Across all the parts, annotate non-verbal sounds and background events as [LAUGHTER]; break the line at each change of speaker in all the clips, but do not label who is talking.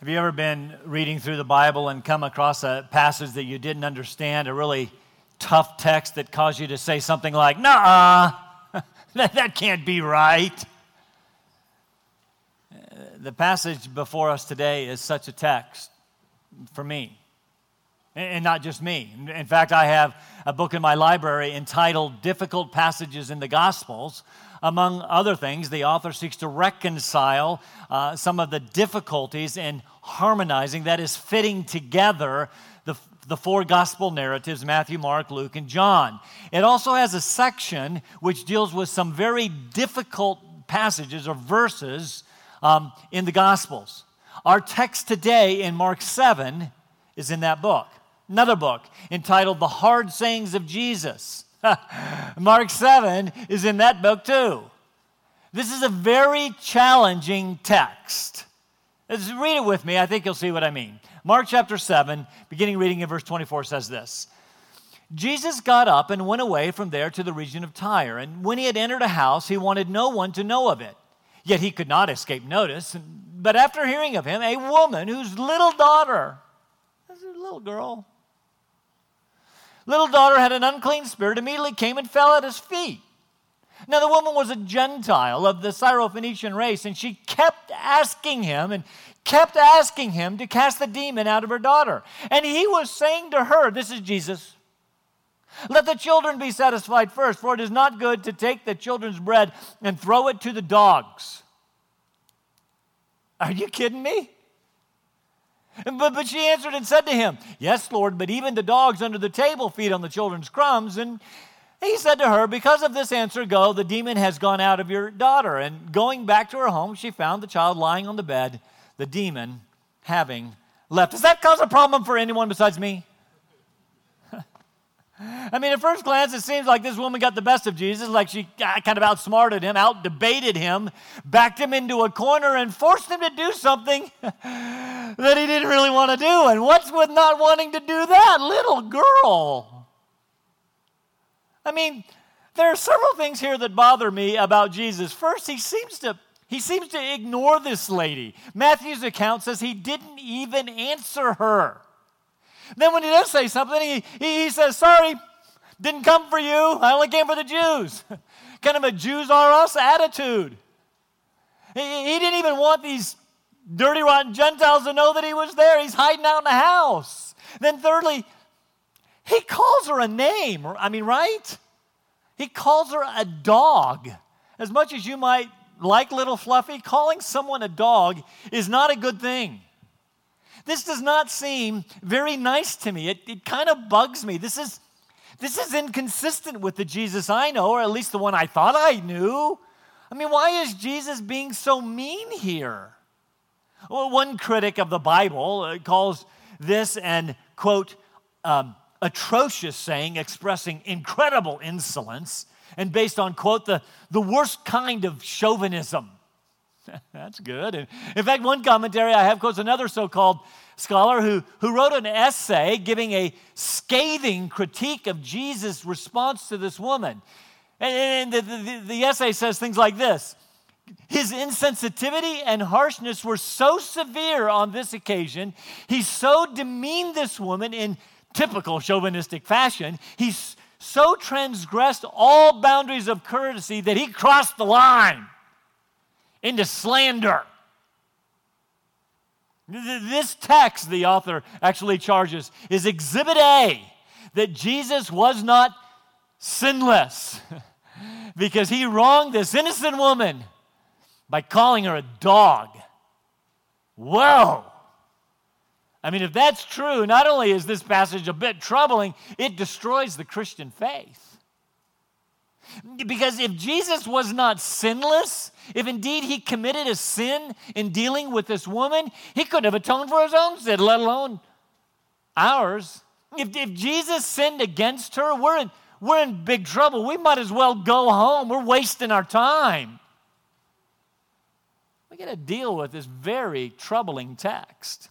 Have you ever been reading through the Bible and come across a passage that you didn't understand, a really tough text that caused you to say something like, nah, [LAUGHS] that, that can't be right? The passage before us today is such a text for me, and not just me. In fact, I have a book in my library entitled Difficult Passages in the Gospels among other things, the author seeks to reconcile uh, some of the difficulties in harmonizing, that is, fitting together the, the four gospel narratives Matthew, Mark, Luke, and John. It also has a section which deals with some very difficult passages or verses um, in the gospels. Our text today in Mark 7 is in that book. Another book entitled The Hard Sayings of Jesus. [LAUGHS] Mark 7 is in that book too. This is a very challenging text. Let's read it with me. I think you'll see what I mean. Mark chapter 7, beginning reading in verse 24, says this Jesus got up and went away from there to the region of Tyre. And when he had entered a house, he wanted no one to know of it. Yet he could not escape notice. But after hearing of him, a woman whose little daughter, this is a little girl, little daughter had an unclean spirit, immediately came and fell at his feet. Now, the woman was a Gentile of the Syrophoenician race, and she kept asking him and kept asking him to cast the demon out of her daughter. And he was saying to her, This is Jesus. Let the children be satisfied first, for it is not good to take the children's bread and throw it to the dogs. Are you kidding me? But, but she answered and said to him, Yes, Lord, but even the dogs under the table feed on the children's crumbs. And he said to her, Because of this answer, go, the demon has gone out of your daughter. And going back to her home, she found the child lying on the bed, the demon having left. Does that cause a problem for anyone besides me? I mean, at first glance, it seems like this woman got the best of Jesus, like she kind of outsmarted him, out debated him, backed him into a corner, and forced him to do something [LAUGHS] that he didn't really want to do. And what's with not wanting to do that? Little girl. I mean, there are several things here that bother me about Jesus. First, he seems to he seems to ignore this lady. Matthew's account says he didn't even answer her. Then when he does say something, he, he says, Sorry, didn't come for you. I only came for the Jews. [LAUGHS] kind of a Jews are us attitude. He, he didn't even want these dirty, rotten Gentiles to know that he was there. He's hiding out in the house. Then, thirdly, he calls her a name. I mean, right? He calls her a dog. As much as you might like little Fluffy, calling someone a dog is not a good thing. This does not seem very nice to me. It, it kind of bugs me. This is, this is inconsistent with the Jesus I know, or at least the one I thought I knew. I mean, why is Jesus being so mean here? Well, one critic of the Bible uh, calls this an, quote, um, atrocious saying expressing incredible insolence and based on, quote, the, the worst kind of chauvinism. [LAUGHS] That's good. And in fact, one commentary I have quotes another so called scholar who, who wrote an essay giving a scathing critique of Jesus' response to this woman. And, the, the, the essay says things like this His insensitivity and harshness were so severe on this occasion, he so demeaned this woman in typical chauvinistic fashion. He so transgressed all boundaries of courtesy that he crossed the line into slander. This text, the author actually charges, is exhibit A that Jesus was not sinless [LAUGHS] because he wronged this innocent woman by calling her a dog. Whoa! I mean, if that's true, not only is this passage a bit troubling, it destroys the Christian faith. Because if Jesus was not sinless, if indeed he committed a sin in dealing with this woman, he couldn't have atoned for his own sin, let alone ours. If, if Jesus sinned against her, we're in, we're in big trouble. We might as well go home. We're wasting our time. We got to deal with this very troubling text.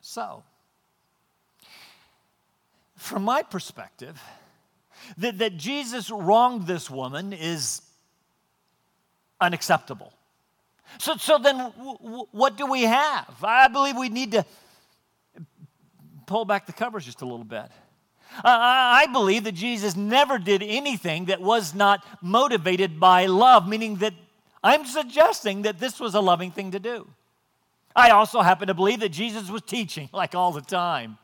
So, from my perspective, that, that Jesus wronged this woman is unacceptable. So, so then, w- w- what do we have? I believe we need to pull back the covers just a little bit. I believe that Jesus never did anything that was not motivated by love, meaning that I'm suggesting that this was a loving thing to do. I also happen to believe that Jesus was teaching like all the time.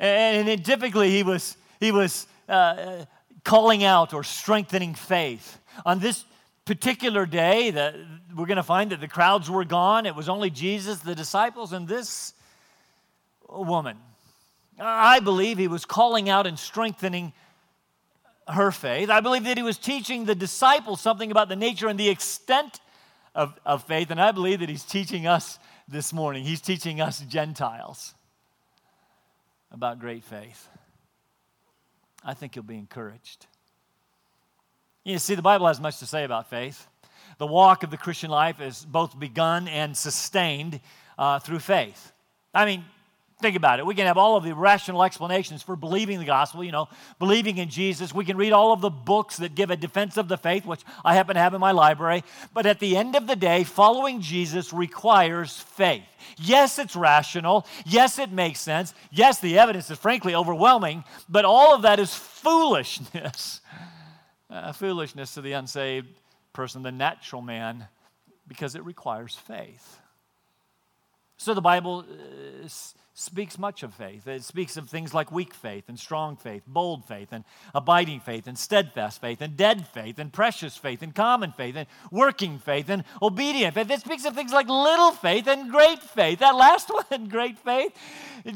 And, and typically he was, he was uh, calling out or strengthening faith. On this particular day, that we're going to find that the crowds were gone. It was only Jesus, the disciples, and this woman. I believe he was calling out and strengthening her faith. I believe that he was teaching the disciples something about the nature and the extent of, of faith. And I believe that he's teaching us this morning. He's teaching us Gentiles about great faith. I think you'll be encouraged. You see, the Bible has much to say about faith. The walk of the Christian life is both begun and sustained uh, through faith. I mean, Think about it. We can have all of the rational explanations for believing the gospel, you know, believing in Jesus. We can read all of the books that give a defense of the faith, which I happen to have in my library. But at the end of the day, following Jesus requires faith. Yes, it's rational. Yes, it makes sense. Yes, the evidence is frankly overwhelming, but all of that is foolishness. [LAUGHS] Uh, foolishness to the unsaved person, the natural man, because it requires faith. So the Bible uh, speaks much of faith. It speaks of things like weak faith and strong faith, bold faith and abiding faith and steadfast faith and dead faith and precious faith and common faith and working faith and obedient faith. It speaks of things like little faith and great faith. That last [LAUGHS] one, great faith,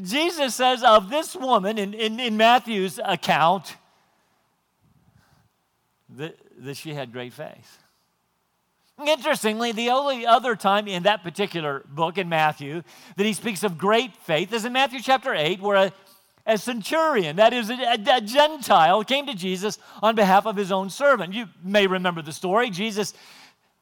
Jesus says of this woman in, in, in Matthew's account that, that she had great faith. Interestingly, the only other time in that particular book in Matthew that he speaks of great faith is in Matthew chapter 8, where a, a centurion, that is, a, a, Gentile, came to Jesus on behalf of his own servant. You may remember the story. Jesus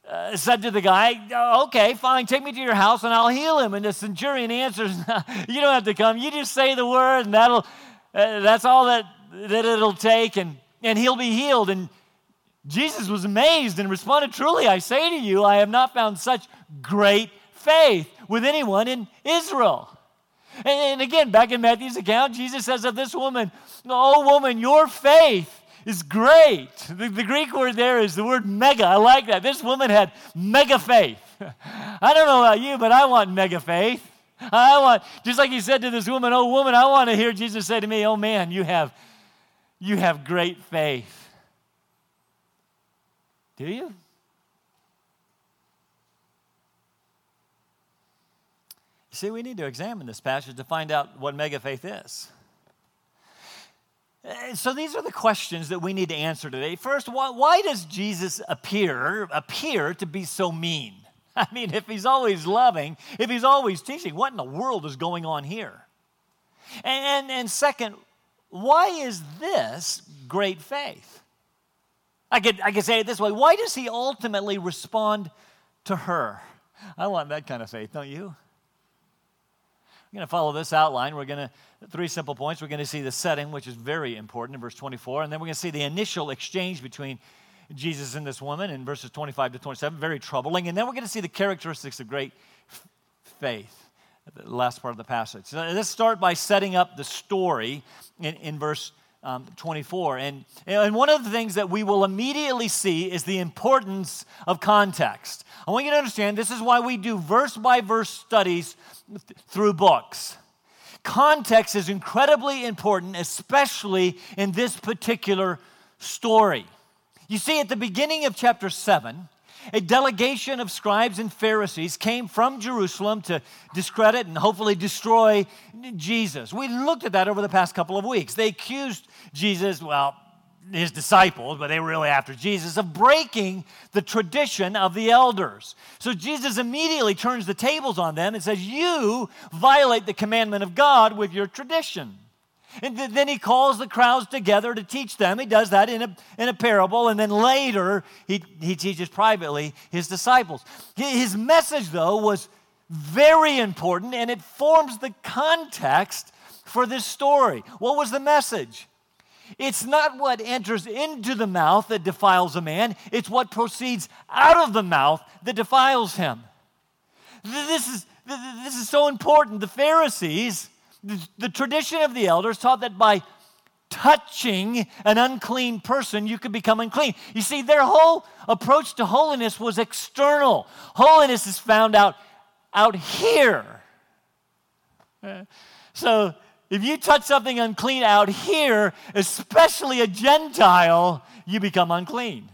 uh, said to the guy, Okay, fine, take me to your house and I'll heal him. And the centurion answers, [LAUGHS] You don't have to come. You just say the word, and that'll, uh, that's all that, that it'll take, and, and he'll be healed. And Jesus was amazed and responded, Truly, I say to you, I have not found such great faith with anyone in Israel. And, again, back in Matthew's account, Jesus says of this woman, Oh, woman, your faith is great. The, the, Greek word there is the word mega. I like that. This woman had mega faith. [LAUGHS] I don't know about you, but I want mega faith. I want, just like he said to this woman, Oh, woman, I want to hear Jesus say to me, Oh, man, you have, you have great faith. Do you? See, we need to examine this passage to find out what mega faith is. Uh, so these are the questions that we need to answer today. First, why, why, does Jesus appear appear to be so mean? [LAUGHS] I mean, if he's always loving, if he's always teaching, what in the world is going on here? And, and, and second, why is this great faith? I could, I could say it this way why does he ultimately respond to her? I want that kind of faith, don't you? We're going to follow this outline. We're going to, three simple points. We're going to see the setting, which is very important in verse 24. And then we're going to see the initial exchange between Jesus and this woman in verses 25 to 27, very troubling. And then we're going to see the characteristics of great faith, the last part of the passage. So let's start by setting up the story in, in verse um, 24. And, and one of the things that we will immediately see is the importance of context. I want you to understand this is why we do verse by verse studies th- through books. Context is incredibly important, especially in this particular story. You see, at the beginning of chapter 7, a delegation of scribes and Pharisees came from Jerusalem to discredit and hopefully destroy Jesus. We looked at that over the past couple of weeks. They accused Jesus, well, his disciples, but they were really after Jesus, of breaking the tradition of the elders. So Jesus immediately turns the tables on them and says, You violate the commandment of God with your tradition. And th- then he calls the crowds together to teach them. He does that in a, in a parable, and then later he, he teaches privately his disciples. His message, though, was very important, and it forms the context for this story. What was the message? It's not what enters into the mouth that defiles a man, it's what proceeds out of the mouth that defiles him. This is, this is so important. The Pharisees, the tradition of the elders taught that by touching an unclean person, you could become unclean. You see, their whole approach to holiness was external. Holiness is found out out here. So if you touch something unclean out here, especially a Gentile, you become unclean.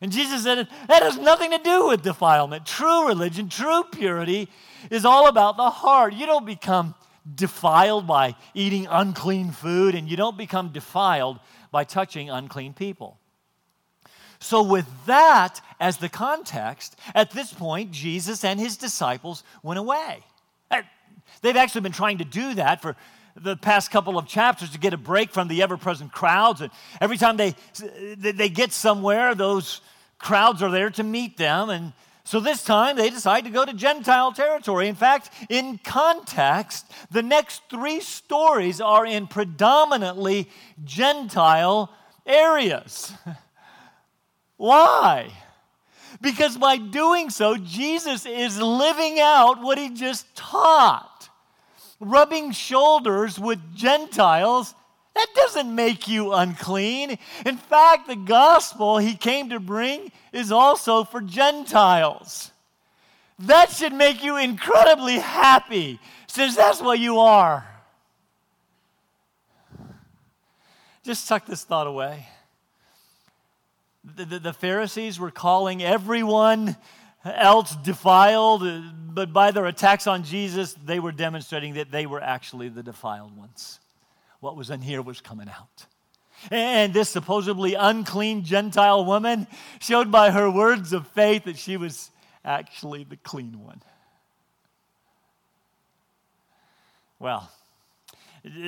And Jesus said that has nothing to do with defilement. True religion, true purity is all about the heart. You don't become defiled by eating unclean food, and you don't become defiled by touching unclean people. So, with that as the context, at this point, Jesus and his disciples went away. They've actually been trying to do that for the past couple of chapters to get a break from the ever present crowds. And every time they, they get somewhere, those crowds are there to meet them. And so this time they decide to go to Gentile territory. In fact, in context, the next three stories are in predominantly Gentile areas. [LAUGHS] Why? Because by doing so, Jesus is living out what he just taught rubbing shoulders with Gentiles, that doesn't make you unclean. In fact, the gospel he came to bring is also for Gentiles. That should make you incredibly happy, since that's what you are. Just tuck this thought away. The, the, the Pharisees were calling everyone else defiled, but by their attacks on Jesus, they were demonstrating that they were actually the defiled ones. What was in here was coming out. And this supposedly unclean Gentile woman showed by her words of faith that she was actually the clean one. Well,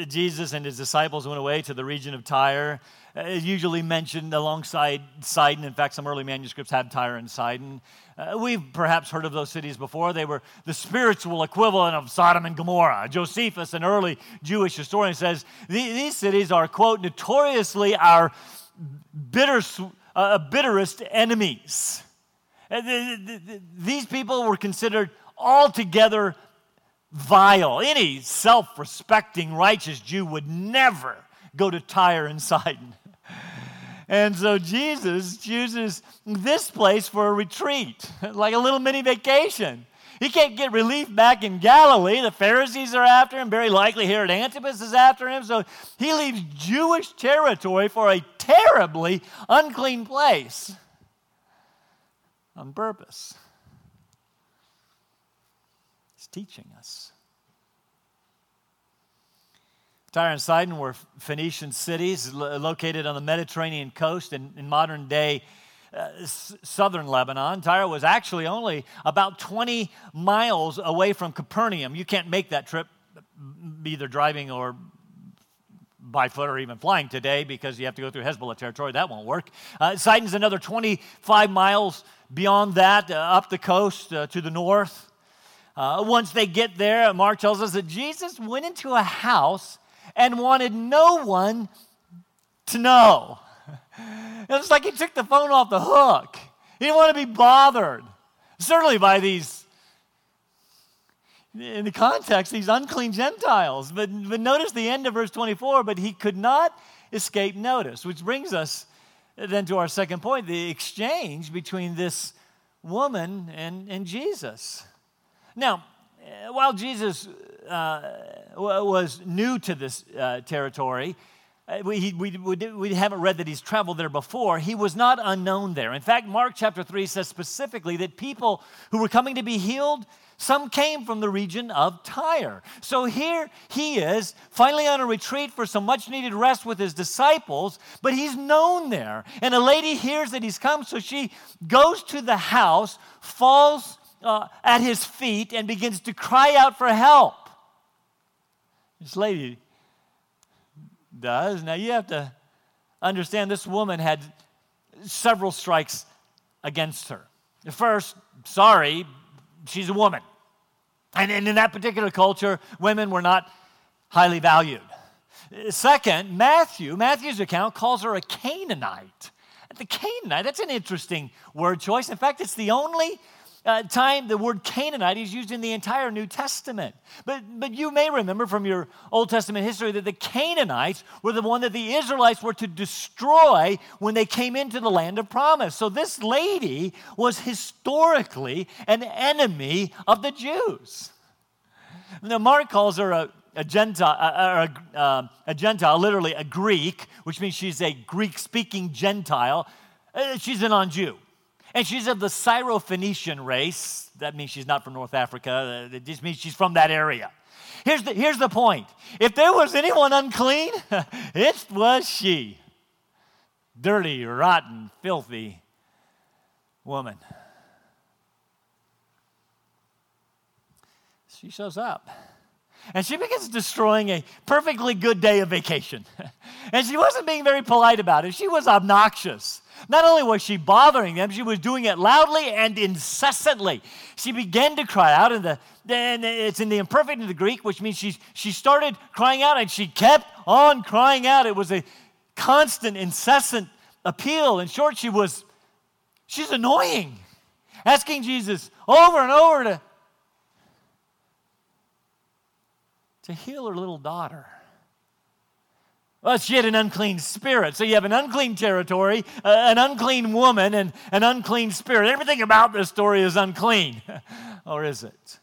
Jesus and his disciples went away to the region of Tyre. It's usually mentioned alongside Sidon. In fact, some early manuscripts had Tyre and Sidon. Uh, we've perhaps heard of those cities before. They were the spiritual equivalent of Sodom and Gomorrah. Josephus, an early Jewish historian, says these cities are, quote, notoriously our bitter, uh, bitterest enemies. Uh, these people were considered altogether vile. Any self respecting, righteous Jew would never go to Tyre and Sidon. And so Jesus chooses this place for a retreat, [LAUGHS] like a little mini vacation. He can't get relief back in Galilee. The Pharisees are after him. Very likely Herod Antipas is after him. So he leaves Jewish territory for a terribly unclean place on purpose. He's teaching us. Tyre and Sidon were Phoenician cities located on the Mediterranean coast in, in modern day uh, s- southern Lebanon. Tyre was actually only about 20 miles away from Capernaum. You can't make that trip either driving or by foot or even flying today because you have to go through Hezbollah territory. That won't work. Uh, Sidon's another 25 miles beyond that, uh, up the coast uh, to the north. Uh, once they get there, Mark tells us that Jesus went into a house and wanted no one to know. It's like he took the phone off the hook. He didn't want to be bothered. Certainly by these, in the context, these unclean Gentiles. But, but notice the end of verse 24, but he could not escape notice, which brings us then to our second point the exchange between this woman and, and Jesus. Now, eh, while Jesus was new to this uh, territory. Uh, we, we, we, we haven't read that he's traveled there before. He was not unknown there. In fact, Mark chapter 3 says specifically that people who were coming to be healed, some came from the region of Tyre. So here he is, finally on a retreat for some much needed rest with his disciples, but he's known there. And a lady hears that he's come, so she goes to the house, falls uh, at his feet, and begins to cry out for help. This lady does. Now you have to understand this woman had several strikes against her. First, sorry, she's a woman. And, and in that particular culture, women were not highly valued. Second, Matthew, Matthew's account calls her a Canaanite. The Canaanite, that's an interesting word choice. In fact, it's the only uh, time the word Canaanite is used in the entire New Testament. But, but you may remember from your Old Testament history that the Canaanites were the one that the Israelites were to destroy when they came into the land of promise. So this lady was historically an enemy of the Jews. Now, Mark calls her a, a Gentile, a, a, a, Gentile, literally a Greek, which means she's a Greek speaking Gentile. Uh, she's a non Jew. And she's of the Syrophoenician race. That means she's not from North Africa. It just means she's from that area. Here's the, here's the point if there was anyone unclean, [LAUGHS] it was she. Dirty, rotten, filthy woman. She shows up. And she begins destroying a perfectly good day of vacation. [LAUGHS] and she wasn't being very polite about it. She was obnoxious. Not only was she bothering them, she was doing it loudly and incessantly. She began to cry out, and, the, and it's in the imperfect in the Greek, which means she, she started crying out and she kept on crying out. It was a constant, incessant appeal. In short, she was, she's annoying, asking Jesus over and over to, to heal her little daughter. Well, she had an unclean spirit. So you have an unclean territory, uh, an unclean woman, and an unclean spirit. Everything about this story is unclean. [LAUGHS] or is it?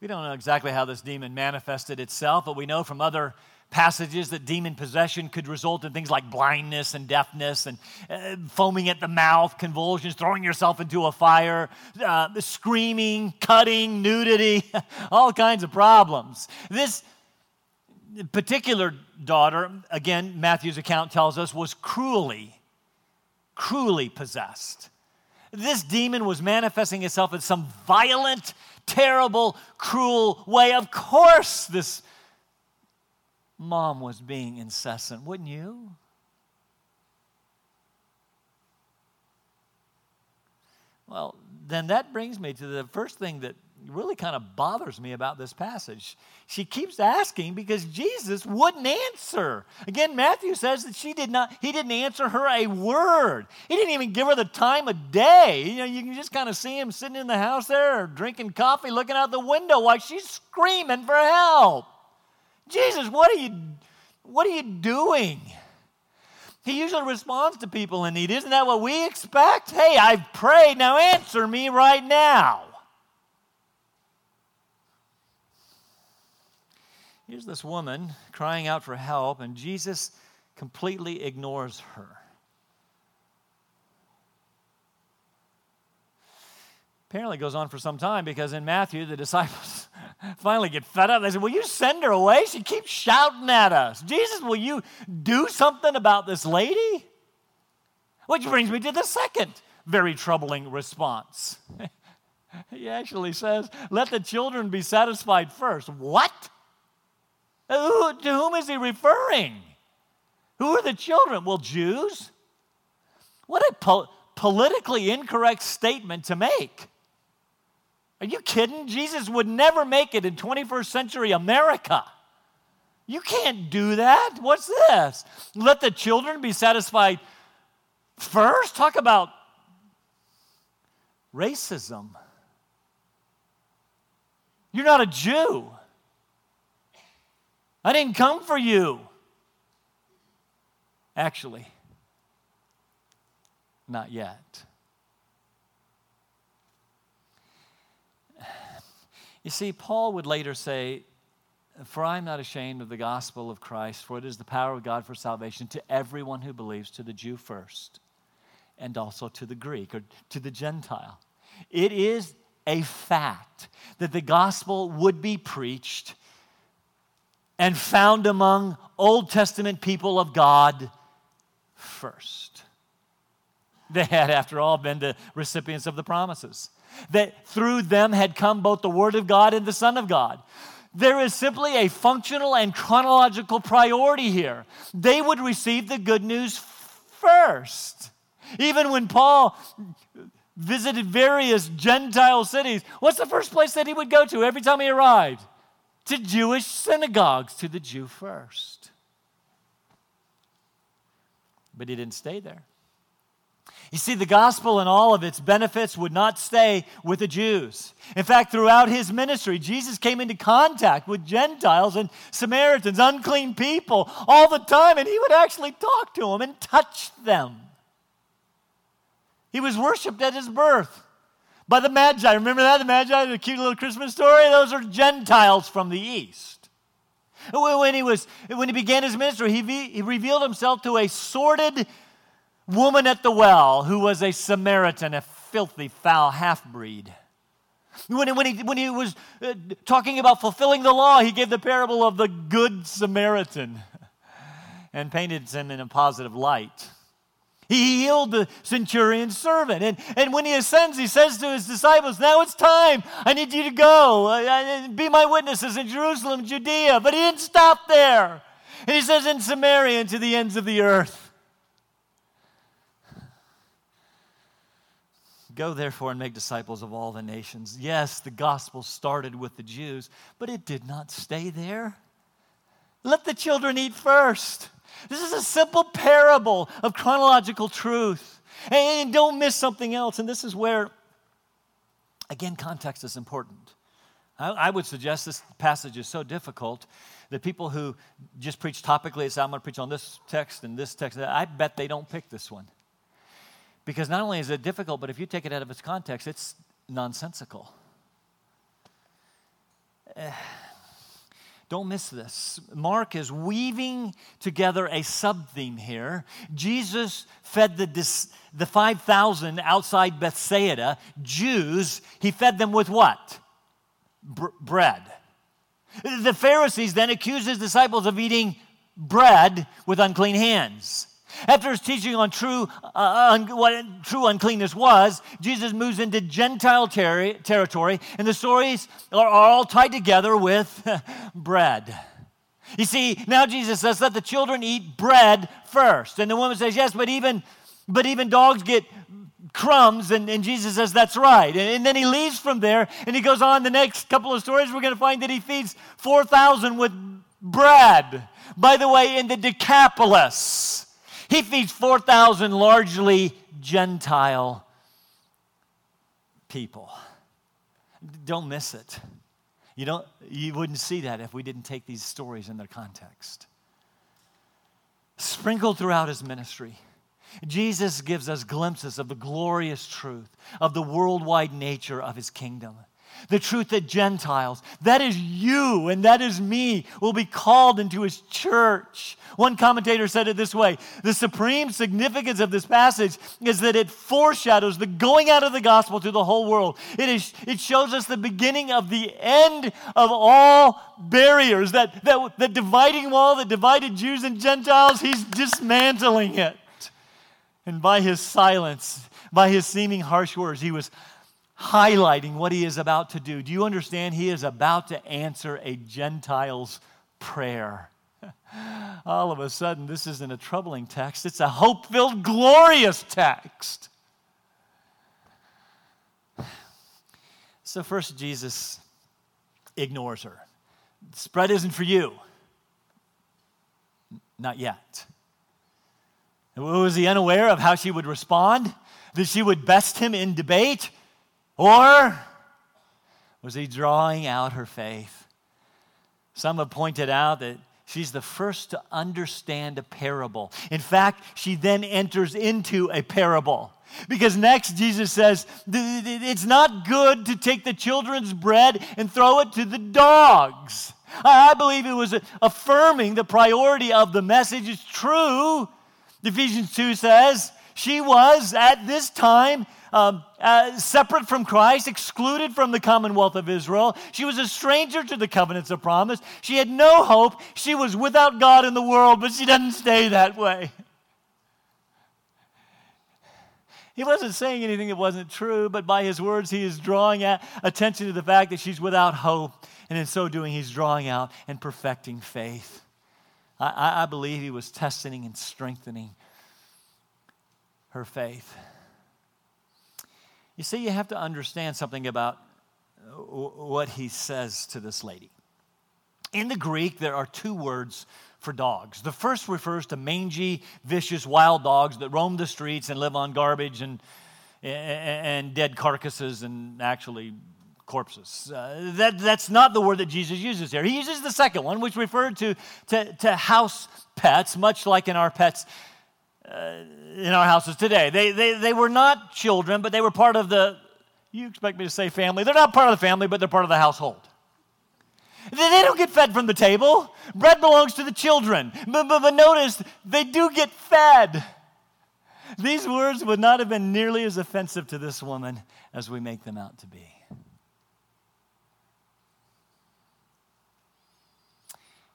We don't know exactly how this demon manifested itself, but we know from other passages that demon possession could result in things like blindness and deafness and uh, foaming at the mouth, convulsions, throwing yourself into a fire, uh, screaming, cutting, nudity, [LAUGHS] all kinds of problems. This particular daughter, again, Matthew's account tells us, was cruelly, cruelly possessed. This demon was manifesting itself in some violent, terrible, cruel way. Of course, this mom was being incessant, wouldn't you? Well, then that brings me to the first thing that really kind of bothers me about this passage. She keeps asking because Jesus wouldn't answer. Again, Matthew says that she did not, he didn't answer her a word. He didn't even give her the time of day. You know, you can just kind of see him sitting in the house there drinking coffee, looking out the window while she's screaming for help. Jesus, what are you, what are you doing? He usually responds to people in need. Isn't that what we expect? Hey, I've prayed, now answer me right now. Here's this woman crying out for help, and Jesus completely ignores her. Apparently, goes on for some time because in Matthew, the disciples finally get fed up. They say, Will you send her away? She keeps shouting at us. Jesus, will you do something about this lady? Which brings me to the second very troubling response. [LAUGHS] he actually says, Let the children be satisfied first. What? Who, to whom is he referring? Who are the children? Well, Jews. What a po- politically incorrect statement to make. Are you kidding? Jesus would never make it in 21st century America. You can't do that. What's this? Let the children be satisfied first? Talk about racism. You're not a Jew. I didn't come for you. Actually, not yet. You see, Paul would later say, For I am not ashamed of the gospel of Christ, for it is the power of God for salvation to everyone who believes, to the Jew first, and also to the Greek or to the Gentile. It is a fact that the gospel would be preached and found among Old Testament people of God first. They had, after all, been the recipients of the promises that through them had come both the Word of God and the Son of God. There is simply a functional and chronological priority here. They would receive the good news first. Even when Paul visited various Gentile cities, what's the first place that he would go to every time he arrived? to Jewish synagogues, to the Jew first. But he didn't stay there. You see, the gospel and all of its benefits would not stay with the Jews. In fact, throughout his ministry, Jesus came into contact with Gentiles and Samaritans, unclean people, all the time, and he would actually talk to them and touch them. He was worshiped at his birth by the Magi. Remember that? The Magi, the cute little Christmas story? Those are Gentiles from the East. When he, was, when he began his ministry, he, he revealed himself to a sordid woman at the well who was a Samaritan, a filthy, foul half breed. When, when, he, when he was uh, talking about fulfilling the law, he gave the parable of the Good Samaritan and painted him in a positive light. He healed the centurion's servant. And, and when he ascends, he says to his disciples, Now it's time. I need you to go. Uh, be my witnesses in Jerusalem, Judea. But he didn't stop there. And he says, In Samaria and to the ends of the earth. Go therefore and make disciples of all the nations. Yes, the gospel started with the Jews, but it did not stay there. Let the children eat first. This is a simple parable of chronological truth. And don't miss something else. And this is where, again, context is important. I, would suggest this passage is so difficult that people who just preach topically, say, I'm going to preach on this text and this text, I bet they don't pick this one. Because not only is it difficult, but if you take it out of its context, it's nonsensical. Uh, don't miss this. Mark is weaving together a sub theme here. Jesus fed the, the 5,000 outside Bethsaida, Jews, he fed them with what? Br- bread. The Pharisees then accused his disciples of eating bread with unclean hands. After his teaching on true, uh, un, what true uncleanness was, Jesus moves into Gentile ter- territory, and the stories are, are all tied together with [LAUGHS] bread. You see, now Jesus says, let the children eat bread first. And the woman says, yes, but even, but even dogs get crumbs. And, and Jesus says, that's right. And, and then he leaves from there, and he goes on the next couple of stories. We're going to find that he feeds 4,000 with bread. By the way, in the Decapolis. He feeds 4,000 largely Gentile people. Don't miss it. You, don't, you wouldn't see that if we didn't take these stories in their context. Sprinkled throughout his ministry, Jesus gives us glimpses of the glorious truth of the worldwide nature of his kingdom the truth that Gentiles, that is you and that is me, will be called into his church. One commentator said it this way The supreme significance of this passage is that it foreshadows the going out of the gospel to the whole world. It, is, it shows us the beginning of the end of all barriers, that, that, that dividing wall that divided Jews and Gentiles, he's dismantling it. And by his silence, by his seeming harsh words, he was highlighting what he is about to do. Do you understand? He is about to answer a Gentile's prayer. [LAUGHS] All of a sudden, this isn't a troubling text, it's a hope filled, glorious text. So, first, Jesus ignores her. Spread isn't for you. Not yet. Was he unaware of how she would respond? That she would best him in debate? Or was he drawing out her faith? Some have pointed out that she's the first to understand a parable. In fact, she then enters into a parable. Because next, Jesus says, It's not good to take the children's bread and throw it to the dogs. I believe it was affirming the priority of the message. It's true. Ephesians 2 says, She was at this time um, uh, separate from Christ, excluded from the commonwealth of Israel. She was a stranger to the covenants of promise. She had no hope. She was without God in the world, but she doesn't stay that way. He wasn't saying anything that wasn't true, but by his words, he is drawing attention to the fact that she's without hope. And in so doing, he's drawing out and perfecting faith. I, I believe he was testing and strengthening her faith. You see, you have to understand something about what he says to this lady. In the Greek, there are two words for dogs. The first refers to mangy, vicious, wild dogs that roam the streets and live on garbage and, and dead carcasses and actually corpses. Uh, that, that's not the word that Jesus uses here. He uses the second one, which referred to, to, to house pets, much like in our pets uh, in our houses today. They, they, they were not children, but they were part of the, you expect me to say family. They're not part of the family, but they're part of the household. They don't get fed from the table. Bread belongs to the children. But, but, but notice, they do get fed. These words would not have been nearly as offensive to this woman as we make them out to be.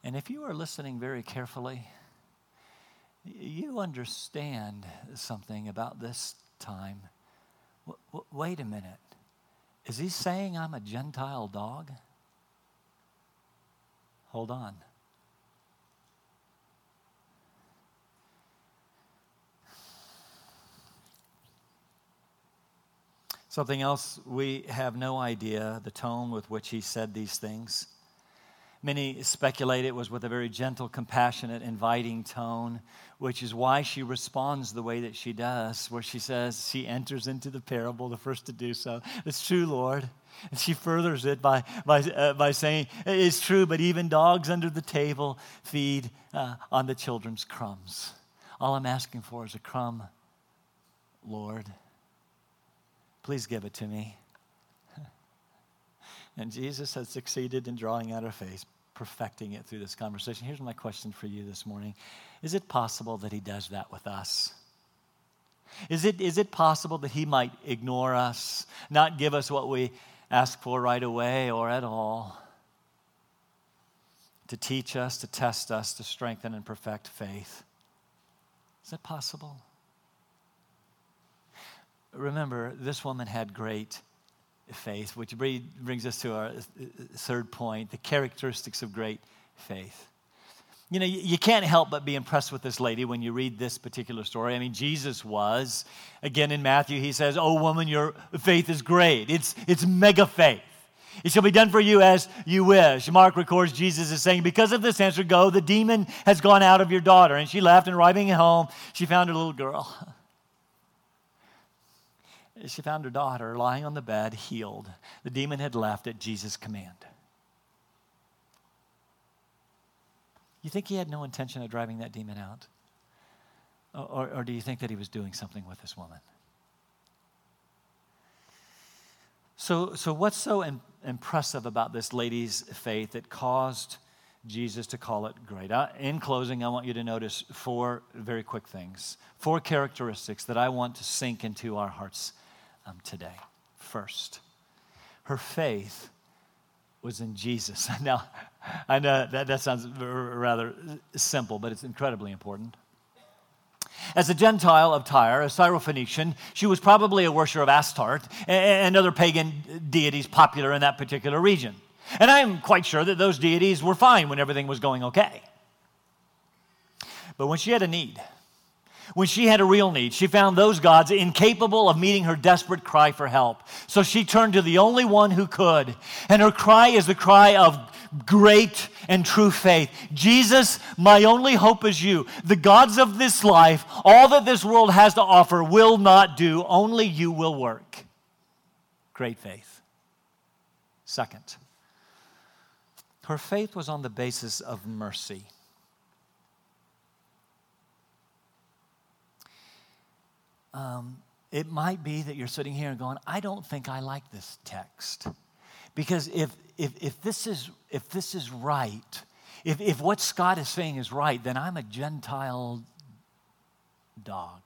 And if you are listening very carefully, you understand something about this time. W- w- wait a minute. Is he saying I'm a Gentile dog? Hold on. Something else, we have no idea the tone with which he said these things. Many speculate it was with a very gentle, compassionate, inviting tone, which is why she responds the way that she does, where she says, she enters into the parable, the first to do so. It's true, Lord. And she furthers it by, by, uh, by saying, It's true, but even dogs under the table feed uh, on the children's crumbs. All I'm asking for is a crumb, Lord. Please give it to me. And Jesus has succeeded in drawing out her faith, perfecting it through this conversation. Here's my question for you this morning Is it possible that He does that with us? Is it, is it possible that He might ignore us, not give us what we ask for right away or at all? To teach us, to test us, to strengthen and perfect faith. Is that possible? Remember, this woman had great faith, which brings us to our uh, third point the characteristics of great faith. You know, you can't help but be impressed with this lady when you read this particular story. I mean, Jesus was. Again, in Matthew, he says, Oh, woman, your faith is great. It's, it's mega faith. It shall be done for you as you wish. Mark records Jesus is saying, Because of this answer, go, the demon has gone out of your daughter. And she left, and arriving home, she found her little girl. [LAUGHS] she found her daughter lying on the bed, healed. The demon had left at Jesus' command. You think he had no intention of driving that demon out? Or, or do you think that he was doing something with this woman? So, so what's so impressive about this lady's faith that caused Jesus to call it great? Uh, in closing, I want you to notice four very quick things, four characteristics that I want to sink into our hearts um, today. First, her faith was in Jesus. [LAUGHS] Now, I know that, that sounds rather simple, but it's incredibly important. As a Gentile of Tyre, a Syrophoenician, she was probably a worshiper of Astarte and other pagan deities popular in that particular region. And I'm quite sure that those deities were fine when everything was going okay. But when she had a need, when she had a real need, she found those gods incapable of meeting her desperate cry for help. So she turned to the only one who could. And her cry is the cry of great and true faith. Jesus, my only hope is you. The gods of this life, all that this world has to offer, will not do. Only you will work. Great faith. Second, her faith was on the basis of mercy. Um, it might be that you're sitting here and going, I don't think I like this text. Because if, if, if, this, is, if this is right, if, if what Scott is saying is right, then I'm a Gentile dog.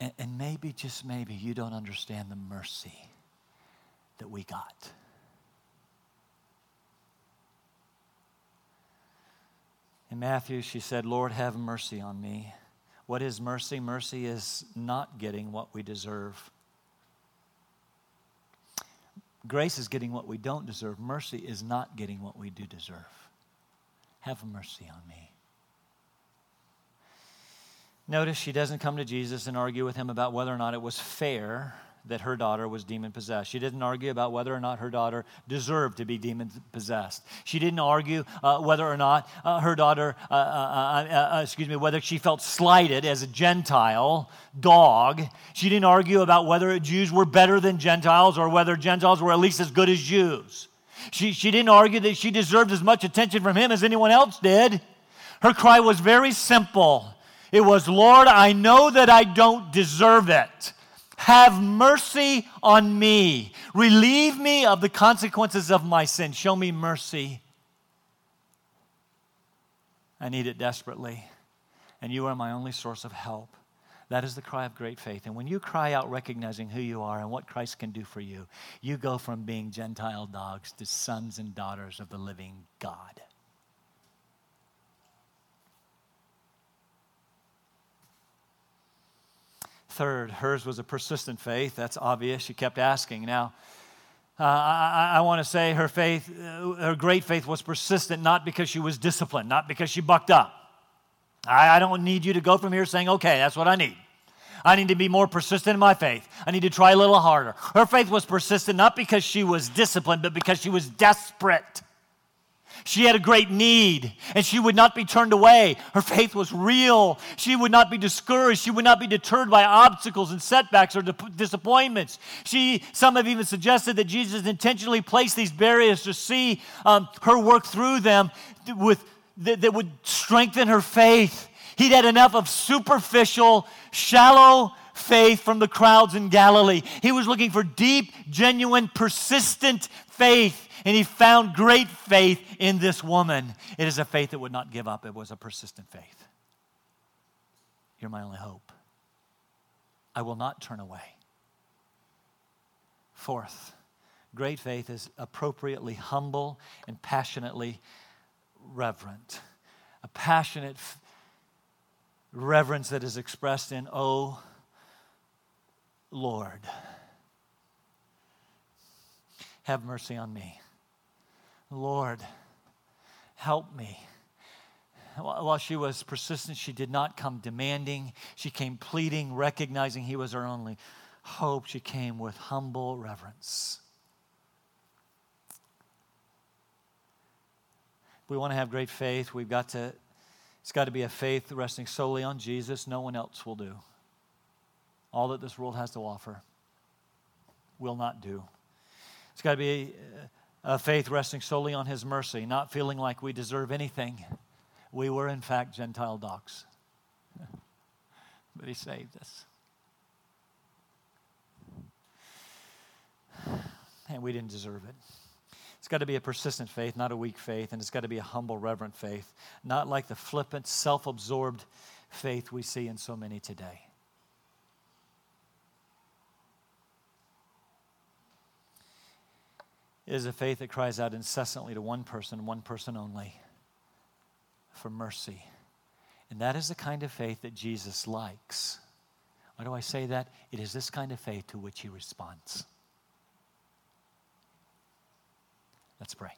And, and maybe, just maybe, you don't understand the mercy that we got. In Matthew, she said, Lord, have mercy on me. What is mercy? Mercy is not getting what we deserve. Grace is getting what we don't deserve. Mercy is not getting what we do deserve. Have mercy on me. Notice she doesn't come to Jesus and argue with him about whether or not it was fair that her daughter was demon possessed. She didn't argue about whether or not her daughter deserved to be demon possessed. She didn't argue uh, whether or not uh, her daughter, uh, uh, uh, uh, excuse me, whether she felt slighted as a Gentile dog. She didn't argue about whether Jews were better than Gentiles or whether Gentiles were at least as good as Jews. She, she didn't argue that she deserved as much attention from him as anyone else did. Her cry was very simple. It was, Lord, I know that I don't deserve it. Have mercy on me. Relieve me of the consequences of my sin. Show me mercy. I need it desperately. And you are my only source of help. That is the cry of great faith. And when you cry out recognizing who you are and what Christ can do for you, you go from being Gentile dogs to sons and daughters of the living God. Third, hers was a persistent faith. That's obvious. She kept asking. Now, uh, I, I want to say her faith, uh, her great faith was persistent not because she was disciplined, not because she bucked up. I, I don't need you to go from here saying, okay, that's what I need. I need to be more persistent in my faith. I need to try a little harder. Her faith was persistent not because she was disciplined, but because she was desperate. She had a great need and she would not be turned away. Her faith was real. She would not be discouraged. She would not be deterred by obstacles and setbacks or disappointments. She, some have even suggested that Jesus intentionally placed these barriers to see um, her work through them with, that, that would strengthen her faith. He'd had enough of superficial, shallow faith from the crowds in Galilee. He was looking for deep, genuine, persistent faith and he found great faith in this woman. It is a faith that would not give up, it was a persistent faith. You're my only hope. I will not turn away. Fourth, great faith is appropriately humble and passionately reverent. A passionate f- reverence that is expressed in, Oh Lord, have mercy on me. Lord, help me. While she was persistent, she did not come demanding. She came pleading, recognizing he was her only hope. She came with humble reverence. If we want to have great faith, we've got to, it's got to be a faith resting solely on Jesus. No one else will do. All that this world has to offer will not do. It's got to be uh, a faith resting solely on His mercy, not feeling like we deserve anything. We were, in fact, Gentile dogs. [LAUGHS] but He saved us. And we didn't deserve it. It's got to be a persistent faith, not a weak faith, and it's got to be a humble, reverent faith, not like the flippant, self absorbed faith we see in so many today. Is a faith that cries out incessantly to one person, one person only, for mercy. And that is the kind of faith that Jesus likes. Why do I say that? It is this kind of faith to which he responds. Let's pray.